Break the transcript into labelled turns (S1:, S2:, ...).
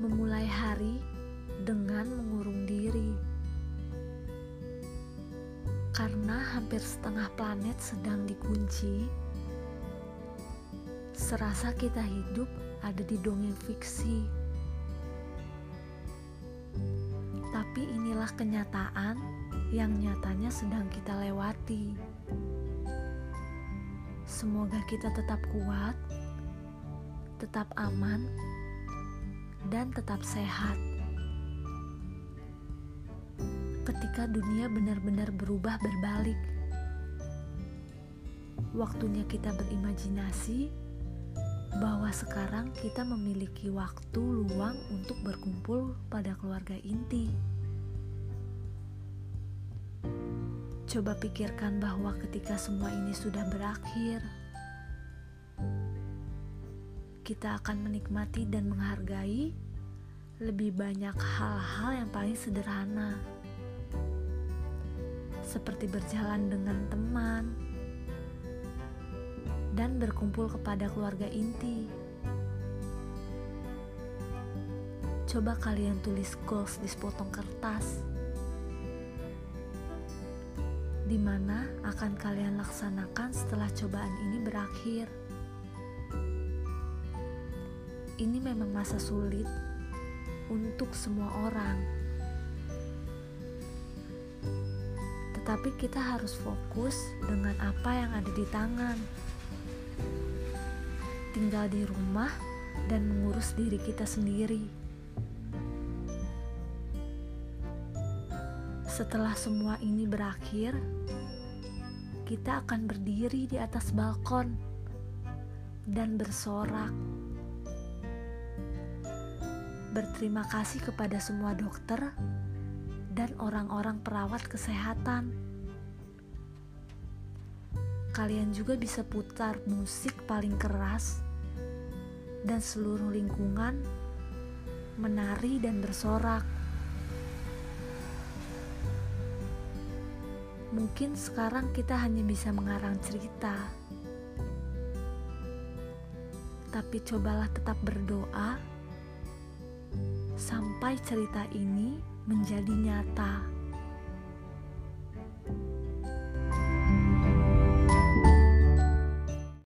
S1: memulai hari dengan mengurung diri karena hampir setengah planet sedang dikunci. Serasa kita hidup ada di dongeng fiksi, tapi inilah kenyataan yang nyatanya sedang kita lewati. Semoga kita tetap kuat, tetap aman, dan tetap sehat. Ketika dunia benar-benar berubah berbalik, waktunya kita berimajinasi bahwa sekarang kita memiliki waktu luang untuk berkumpul pada keluarga inti. Coba pikirkan bahwa ketika semua ini sudah berakhir, kita akan menikmati dan menghargai lebih banyak hal-hal yang paling sederhana, seperti berjalan dengan teman dan berkumpul kepada keluarga inti. Coba kalian tulis goals di sepotong kertas di mana akan kalian laksanakan setelah cobaan ini berakhir. Ini memang masa sulit untuk semua orang, tetapi kita harus fokus dengan apa yang ada di tangan. Tinggal di rumah dan mengurus diri kita sendiri. Setelah semua ini berakhir, kita akan berdiri di atas balkon dan bersorak. Berterima kasih kepada semua dokter dan orang-orang perawat kesehatan. Kalian juga bisa putar musik paling keras, dan seluruh lingkungan menari dan bersorak. Mungkin sekarang kita hanya bisa mengarang cerita, tapi cobalah tetap berdoa sampai cerita ini menjadi nyata.